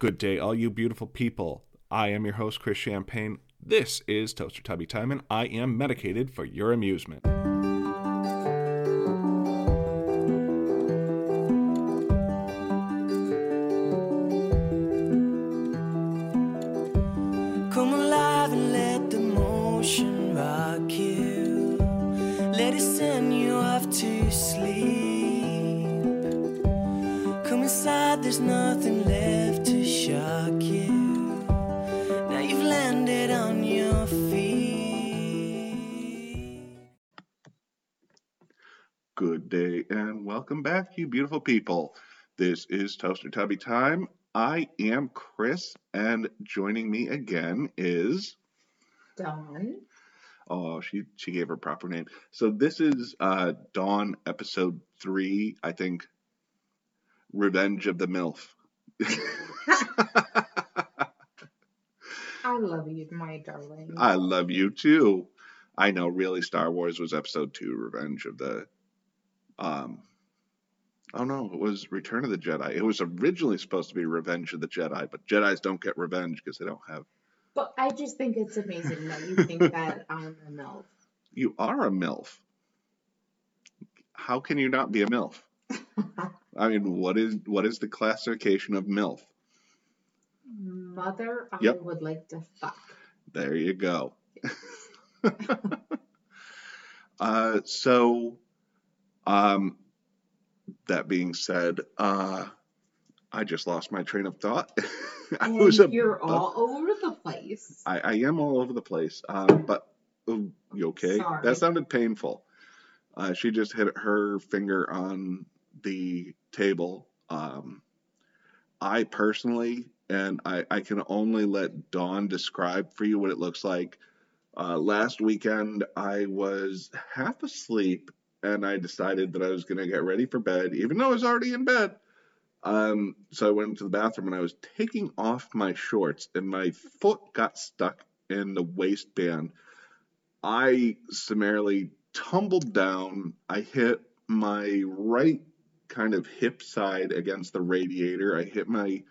Good day, all you beautiful people. I am your host, Chris Champagne. This is Toaster Tubby Time, and I am medicated for your amusement. Come alive welcome back, you beautiful people. This is Toaster Tubby Time. I am Chris, and joining me again is. Dawn. Oh, she she gave her proper name. So this is uh Dawn episode three, I think. Revenge of the MILF. I love you, my darling. I love you too. I know, really, Star Wars was episode two, Revenge of the. Um, oh no, it was Return of the Jedi. It was originally supposed to be Revenge of the Jedi, but Jedi's don't get revenge because they don't have. but I just think it's amazing that you think that I'm a MILF. You are a MILF. How can you not be a MILF? I mean, what is what is the classification of MILF? Mother, I Yep. would like to fuck. There you go. uh, so, um, that being said, uh, I just lost my train of thought. I And was a, you're all over the place. I, I am all over the place. Um, but oh, you okay? Sorry. That sounded painful. Uh, she just hit her finger on the table. Um, I personally, and I, I can only let Dawn describe for you what it looks like. Uh, last weekend, I was half asleep and I decided that I was going to get ready for bed, even though I was already in bed. Um, so I went into the bathroom and I was taking off my shorts, and my foot got stuck in the waistband. I summarily tumbled down. I hit my right kind of hip side against the radiator. I hit my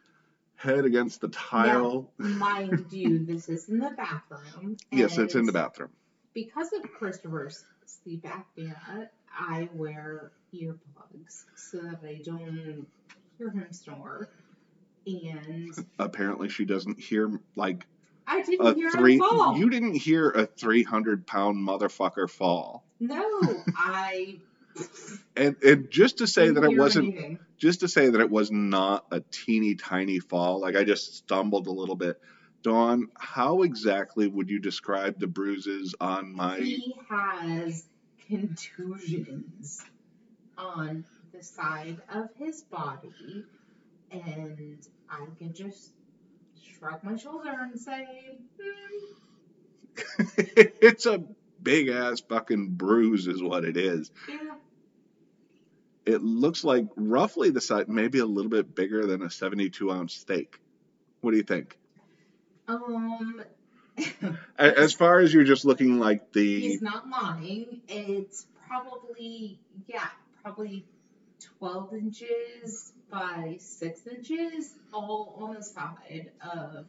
head against the tile. Mind you, this is in the bathroom. yes, it's in the bathroom. Because of Christopher's sleep apnea, I wear earplugs so that I don't hear him snore. And Apparently, she doesn't hear like I didn't a hear three. him fall. You didn't hear a three hundred pound motherfucker fall. No, I And and just to say that it wasn't anything. just to say that it was not a teeny tiny fall, like I just stumbled a little bit. Dawn, how exactly would you describe the bruises on my? He has contusions on the side of his body, and I can just shrug my shoulder and say, hmm, it's a big ass fucking bruise, is what it is. yeah, It looks like roughly the size, maybe a little bit bigger than a 72 ounce steak. What do you think? um, As far as you're just looking like the he's not lying. It's probably, yeah, probably 12 inches by 6 inches, all on the side of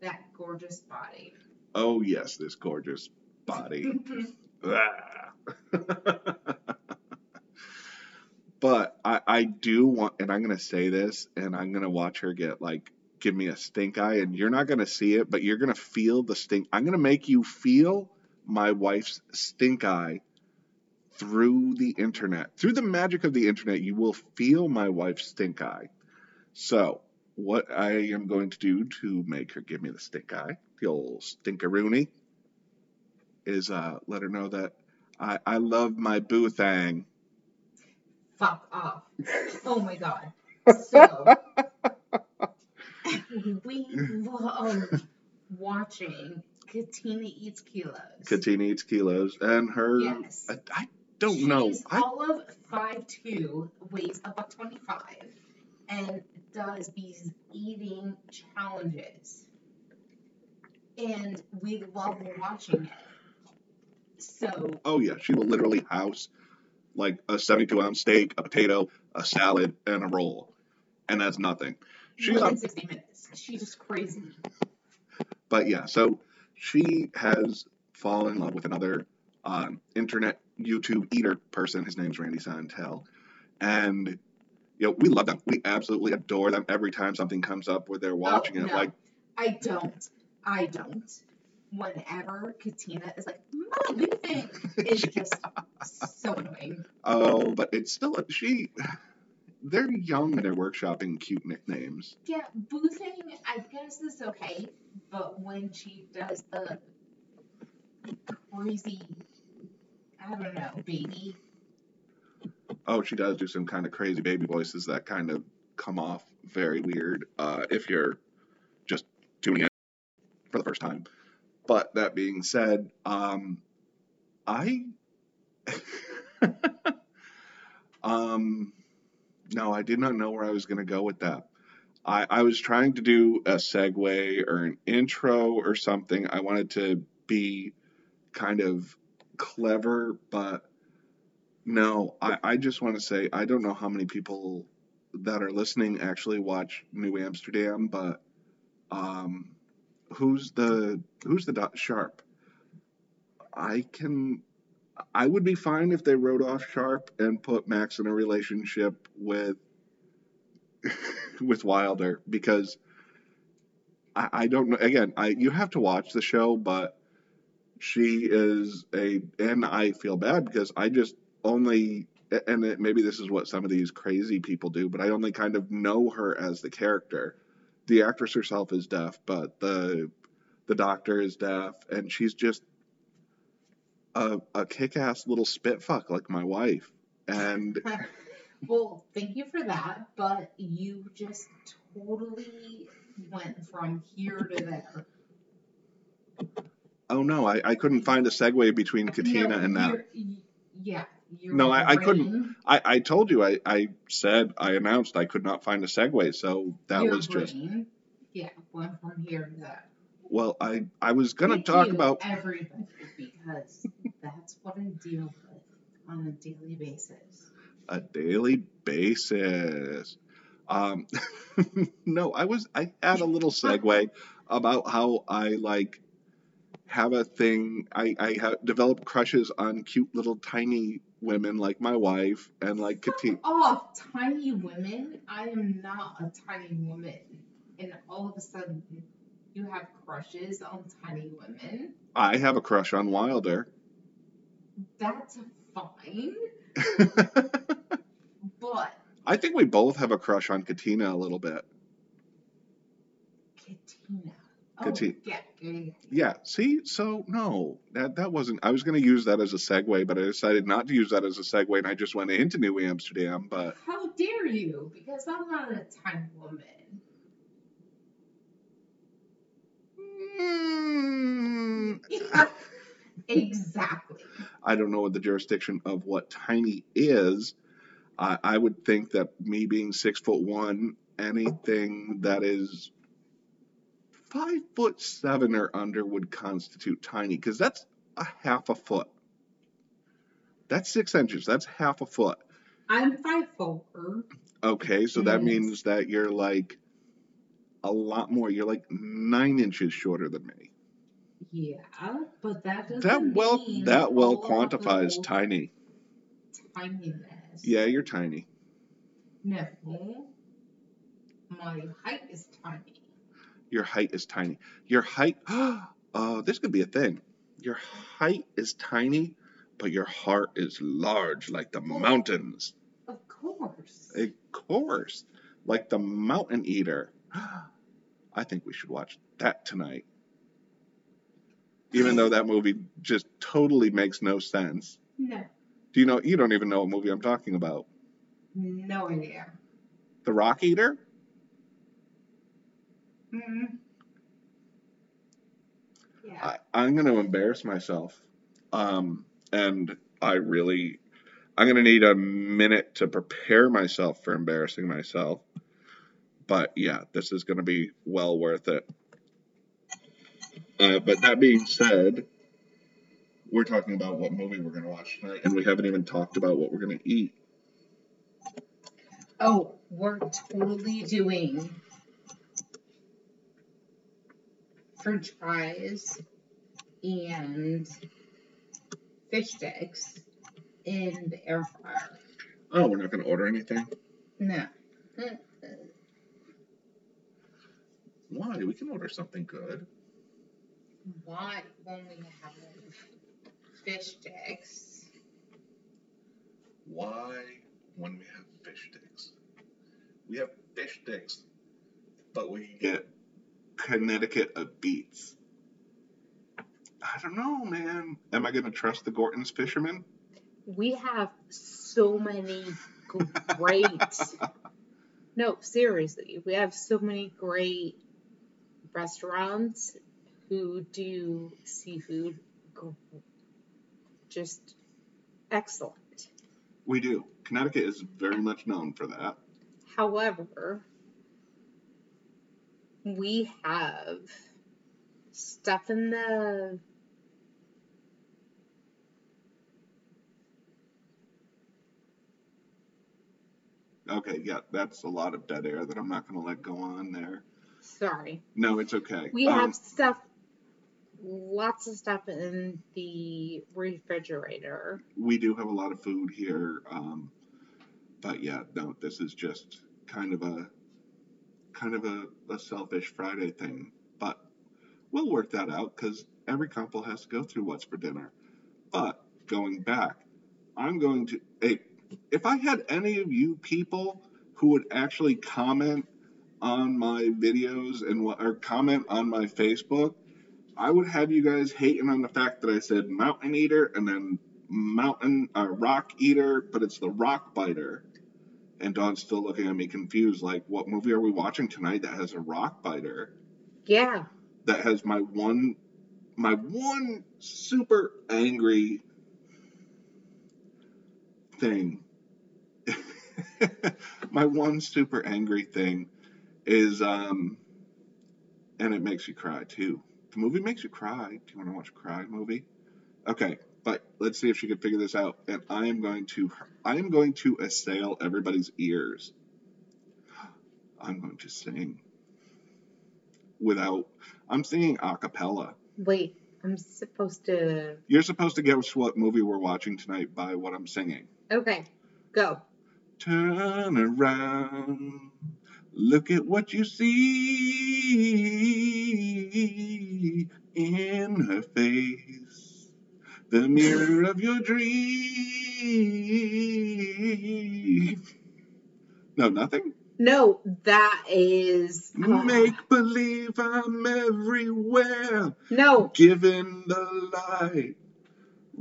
that gorgeous body. oh yes, this gorgeous body. But I, I do want, and I'm going to say this, and I'm going to watch her get like, give me a stink eye, and you're not going to see it, but you're going to feel the stink. I'm going to make you feel my wife's stink eye through the internet. Through the magic of the internet, you will feel my wife's stink eye. So, what I am going to do to make her give me the stink eye, the old stinkaroony, is uh, let her know that I, I love my boo thang. Fuck off. Oh my god. So, Mm-hmm. we love watching Katina Eats Kilos. Katina eats kilos, and her. Yes. I, I don't know. She's I, all of 5'2", weighs a buck 25, and does these eating challenges. And we love watching it. So, oh yeah, she will literally house like a 72 ounce steak, a potato, a salad, and a roll, and that's nothing. She's within on, 60 minutes. She's just crazy. but yeah, so she has fallen in love with another um, internet YouTube eater person. His name's Randy Santel, and you know we love them. We absolutely adore them. Every time something comes up where they're watching oh, it, no, like I don't. I don't. Whenever Katina is like, Mom, you think it's just so annoying. oh, but it's still a, she. They're young and they're workshopping cute nicknames. Yeah, boozing, I guess is okay, but when she does the crazy, I don't know, baby, Oh, she does do some kind of crazy baby voices that kind of come off very weird uh, if you're just tuning in for the first time. But that being said, um, I um, no, I did not know where I was going to go with that. I, I was trying to do a segue or an intro or something. I wanted to be kind of clever, but no, I, I just want to say I don't know how many people that are listening actually watch New Amsterdam, but um, who's the who's the dot sharp? I can I would be fine if they wrote off Sharpe and put Max in a relationship with with Wilder because I, I don't know again, I you have to watch the show, but she is a and I feel bad because I just only and it, maybe this is what some of these crazy people do, but I only kind of know her as the character. The actress herself is deaf, but the the doctor is deaf, and she's just a, a kick-ass little spitfuck like my wife. And well, thank you for that, but you just totally went from here to there. oh no, I, I couldn't find a segue between Katina No, and that. you're- Yeah. Your No, I- I couldn't- I, I told you, I, I said, I announced I could not find a segue, so that your was just, Yeah, went from here to there. well, I, I was gonna talk you, about, everybody because that's what I deal with on a daily basis. a daily basis. Um, no, I was I had a little segue about how I like have a thing. I I have developed crushes on cute little tiny women like my wife and like Katina. Oh, tiny women! I am not a tiny woman, and all of a sudden you have crushes on tiny women. I have a crush on Wilder. That's fine, but I think we both have a crush on Katina a little bit. Katina. Oh, Kati- yeah, yeah, yeah. Yeah, see, so no, that that wasn't. I was going to use that as a segue, but I decided not to use that as a segue, and I just went into New Amsterdam. But How dare you? Because I'm not a tiny woman. mm, exactly. I don't know what the jurisdiction of what tiny is. I, I would think that me being six foot one, anything that is five foot seven or under would constitute tiny, because that's a half a foot. That's six inches. That's half a foot. I'm five four. Okay, so that means that you're like a lot more. You're like nine inches shorter than me. Yeah, but that doesn't That well, mean that well quantifies tiny. tininess. Yeah, you're tiny. No. My height is tiny. Your height is tiny. Your height. Oh, this could be a thing. Your height is tiny, but your heart is large, like the mountains. Of course. Of course, like the mountain eater. I think we should watch that tonight. Even though that movie just totally makes no sense. No. Do you know? You don't even know what movie I'm talking about. No idea. The Rock Eater? Mm. Yeah. I, I'm going to embarrass myself. Um, and I really, I'm going to need a minute to prepare myself for embarrassing myself. But yeah, this is going to be well worth it. Uh, but that being said, we're talking about what movie we're going to watch tonight, and we haven't even talked about what we're going to eat. Oh, we're totally doing French fries and fish sticks in the air fryer. Oh, we're not going to order anything? No. Why? We can order something good. Why when we have fish sticks? Why when we have fish sticks? We have fish sticks, but we get Connecticut of beets. I don't know, man. Am I going to trust the Gorton's fishermen? We have so many great. no, seriously, we have so many great restaurants who do seafood just excellent. We do. Connecticut is very much known for that. However, we have stuff in the Okay, yeah, that's a lot of dead air that I'm not going to let go on there. sorry. No, it's okay. We Um, have stuff lots of stuff in the refrigerator. we do have a lot of food here um, but yeah no this is just kind of a kind of a, a selfish friday thing but we'll work that out because every couple has to go through what's for dinner but going back i'm going to hey, if i had any of you people who would actually comment on my videos and what or comment on my facebook I would have you guys hating on the fact that I said mountain eater and then mountain uh, rock eater, but it's the rock biter. And Dawn's still looking at me confused, like, what movie are we watching tonight that has a rock biter? Yeah. That has my one, my one super angry thing. my one super angry thing is, um, and it makes you cry too. The movie makes you cry. Do you want to watch a cry movie? Okay, but let's see if she can figure this out. And I am going to, I am going to assail everybody's ears. I'm going to sing without. I'm singing a cappella. Wait, I'm supposed to. You're supposed to guess what movie we're watching tonight by what I'm singing. Okay, go. Turn around, look at what you see in her face, the mirror of your dream. No, nothing. No, that is. uh, Make believe I'm everywhere, no, given the light.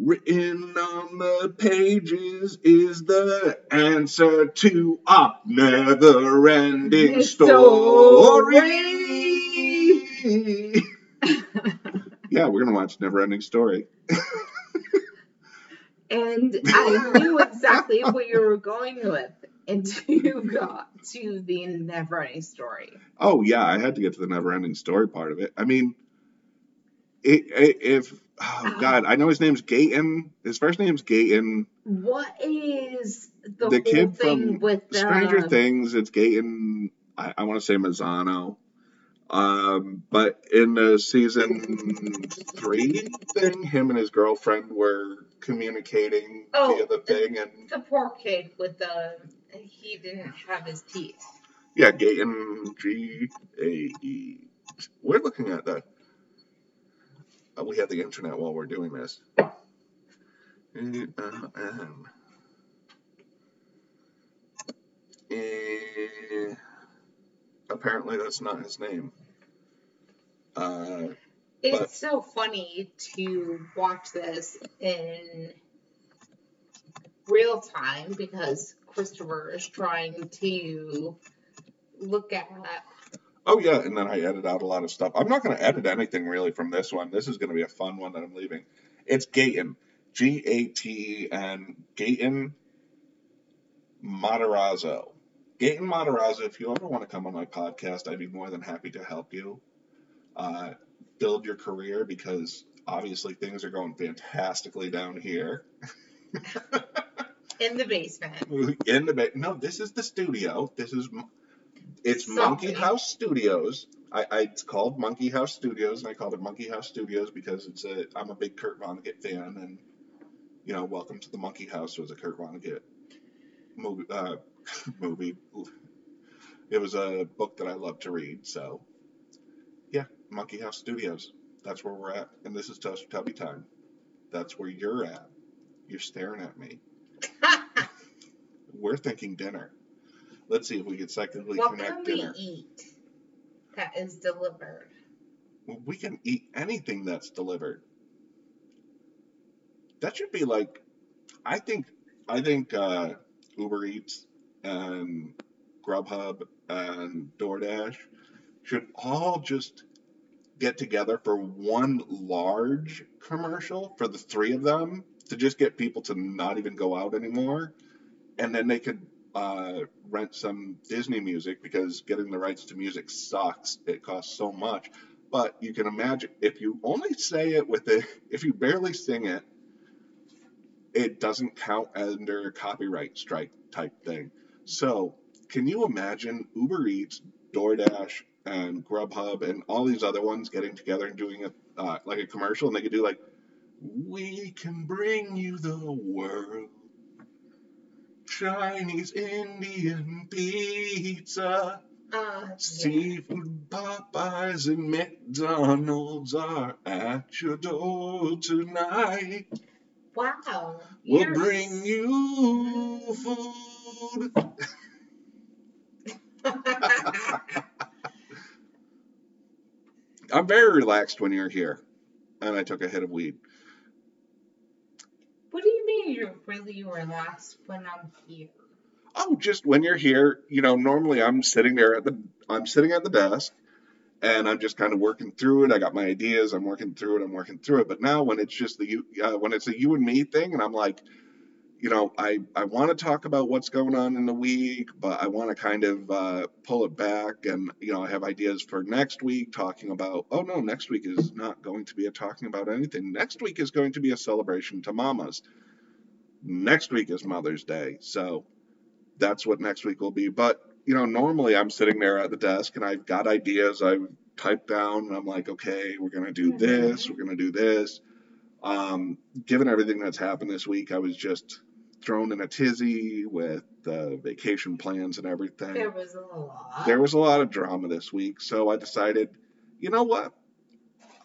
Written on the pages is the answer to a never ending story. yeah, we're going to watch Never Ending Story. and I knew exactly what you were going with until you got to the never ending story. Oh, yeah, I had to get to the Never Ending Story part of it. I mean, it, it, if, oh, God, I know his name's Gaten. His first name's Gaten. What is the, The kid thing from with the Stranger Things, it's Gaten. I, I want to say Mazzano. Um, but in the season three thing, him and his girlfriend were communicating Oh, via the thing, and the poor kid with the he didn't have his teeth. yeah, Gaten G A E. We're looking at the. Uh, we have the internet while we're doing this. Eh, apparently, that's not his name. Uh, It's But- so funny to watch this in real time because Christopher is trying to look at oh yeah, and then I edit out a lot of stuff. I'm not going to edit anything really from this one. This is going to be a fun one that I'm leaving. It's Gaten, G A T E N, Gaten Matarazzo. Gaten Matarazzo. If you ever want to come on my podcast, I'd be more than happy to help you uh, build your career because obviously things are going fantastically down here. in the basement. in the ba- no this is the studio this is it's Sorry. monkey house studios I, I it's called Monkey House Studios, and I called it Monkey House Studios because it's a I'm a big Kurt Vonnegut fan, and you know, Welcome to the Monkey House was a Kurt Vonnegut movie. Uh, movie. It was a book that I love to read, so yeah, Monkey House Studios. That's where we're at, and this is Toaster Tubby time. That's where you're at. You're staring at me. We're thinking dinner. Let's see if we can psychically what connect can we dinner. eat that is delivered? Well, we can eat anything that's delivered. That should be like, I think, I think uh, Uber Eats and Grubhub and DoorDash should all just get together for one large commercial for the three of them to just get people to not even go out anymore, and then they could uh, rent some Disney music because getting the rights to music sucks. It costs so much. But you can imagine if you only say it with it, if you barely sing it, it doesn't count under a copyright strike type thing. So, can you imagine Uber Eats, DoorDash, and Grubhub and all these other ones getting together and doing a uh, like a commercial, and they could do like, "We can bring you the world." Chinese Indian pizza, Uh, seafood Popeyes and McDonald's are at your door tonight. Wow. We'll you're bring you food. I'm very relaxed when you're here. And I took a hit of weed. What do you mean you're really relaxed when I'm here? Oh, just when you're here, you know, normally I'm sitting there at the I'm sitting at the desk and I'm just kind of working through it. I got my ideas, I'm working through it, I'm working through it. But now when it's just the you uh, when it's a you and me thing and I'm like, you know, I, I want to talk about what's going on in the week, but I want to kind of uh, pull it back. And, you know, I have ideas for next week talking about, oh no, next week is not going to be a talking about anything. Next week is going to be a celebration to mamas. Next week is Mother's Day. So that's what next week will be. But, you know, normally I'm sitting there at the desk and I've got ideas I've typed down and I'm like, okay, we're going to do this, we're going to do this. Um, given everything that's happened this week, I was just thrown in a tizzy with uh, vacation plans and everything. There was a lot. There was a lot of drama this week, so I decided, you know what?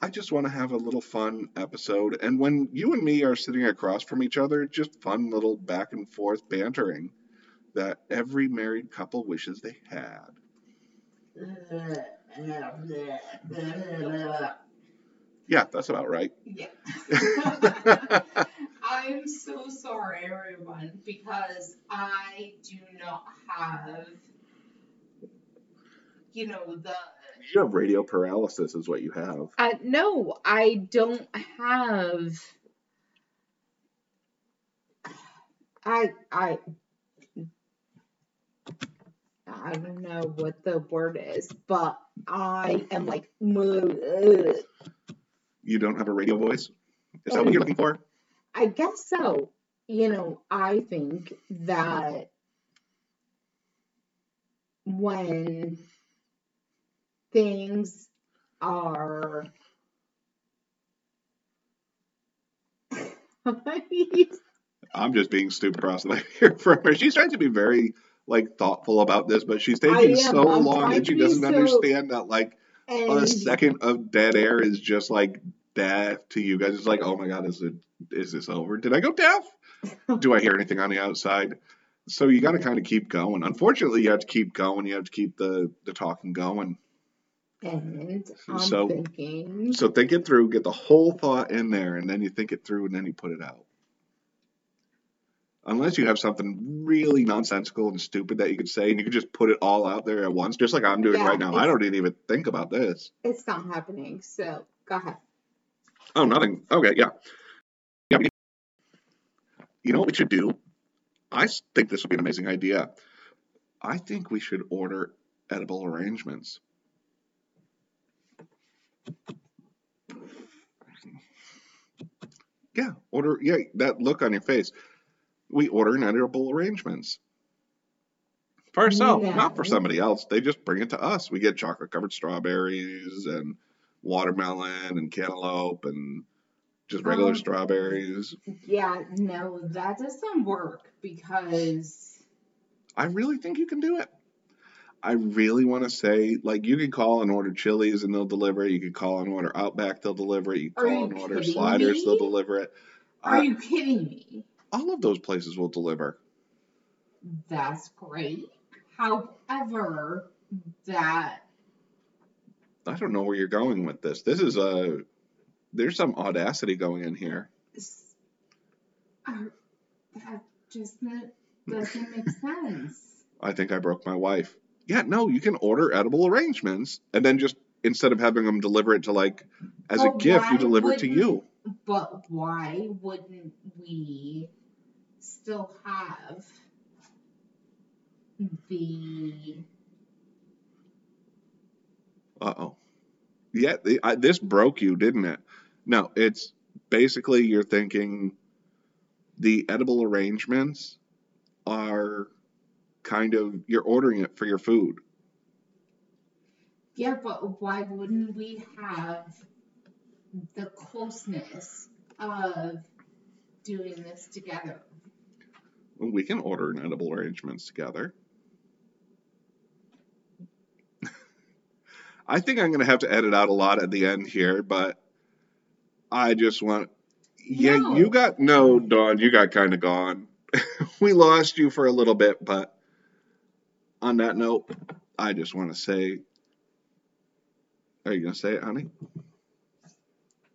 I just want to have a little fun episode. And when you and me are sitting across from each other, just fun little back and forth bantering that every married couple wishes they had. Yeah, that's about right. Yeah. I'm so sorry, everyone, because I do not have, you know, the. you have radio paralysis, is what you have. Uh, no, I don't have. I I I don't know what the word is, but I am like. ugh. You don't have a radio voice? Is that what you're looking for? I guess so. You know, I think that when things are I'm just being stupid across the way here from her. She's trying to be very like thoughtful about this, but she's taking am. so I'm long and she doesn't so- understand that like a second of dead air is just like death to you guys. It's like, oh my god, is it is this over? Did I go deaf? Do I hear anything on the outside? So you got to kind of keep going. Unfortunately, you have to keep going. You have to keep the the talking going. and I'm So- thinking So think it through, get the whole thought in there, and then you think it through, and then you put it out. Unless you have something really nonsensical and stupid that you could say, and you could just put it all out there at once, just like I'm doing Yeah, right now. I don't even think about this. it's not happening. So go ahead. Oh, nothing. Okay, yeah. Yeah. You know what we should do? I think this would be an amazing idea. I think we should order edible arrangements. Yeah, order. Yeah, that look on your face. We order an edible arrangements. For ourselves, not for somebody else. They just bring it to us. We get chocolate covered strawberries and watermelon and cantaloupe and just regular Um, strawberries. Yeah, no, that doesn't work because I really think you can do it. I really want to say, like, you can call and order Chili's and they'll deliver it. You can call and order Outback, they'll deliver it. You call you and order Sliders, me? they'll deliver it. are I- you kidding me? all of those places will deliver. That's great. However, that I don't know where you're going with this. This is a there's some audacity going in here. are, uh, that just doesn't make sense. I think I broke my wife. Yeah, no, you can order edible arrangements and then just instead of having them deliver it to like as a gift, you deliver it to you. But why wouldn't we still have the Uh oh. Yeah, the, I, this broke you, didn't it? No, it's basically you're thinking the edible arrangements are kind of you're ordering it for your food. yeah, but why wouldn't we have the closeness of doing this together? We can order an edible arrangements together. I think I'm going to have to edit out a lot at the end here, but I just want. Yeah, No. you got. No, Dawn, you got kind of gone. we lost you for a little bit, but on that note, I just want to say. Are you going to say it, honey?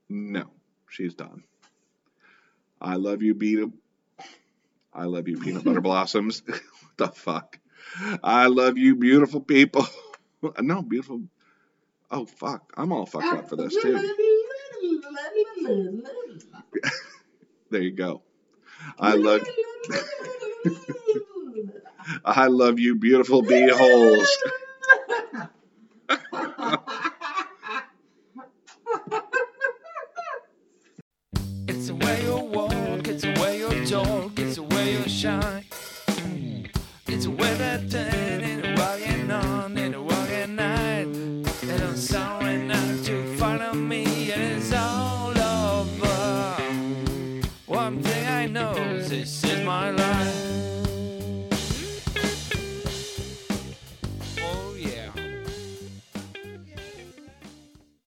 No, she's done. I love you, Beat. I love you, peanut butter blossoms. what the fuck? I love you, beautiful people. no, beautiful. Oh fuck! I'm all fucked up for this too. There you go. I love. I love you, beautiful bee holes.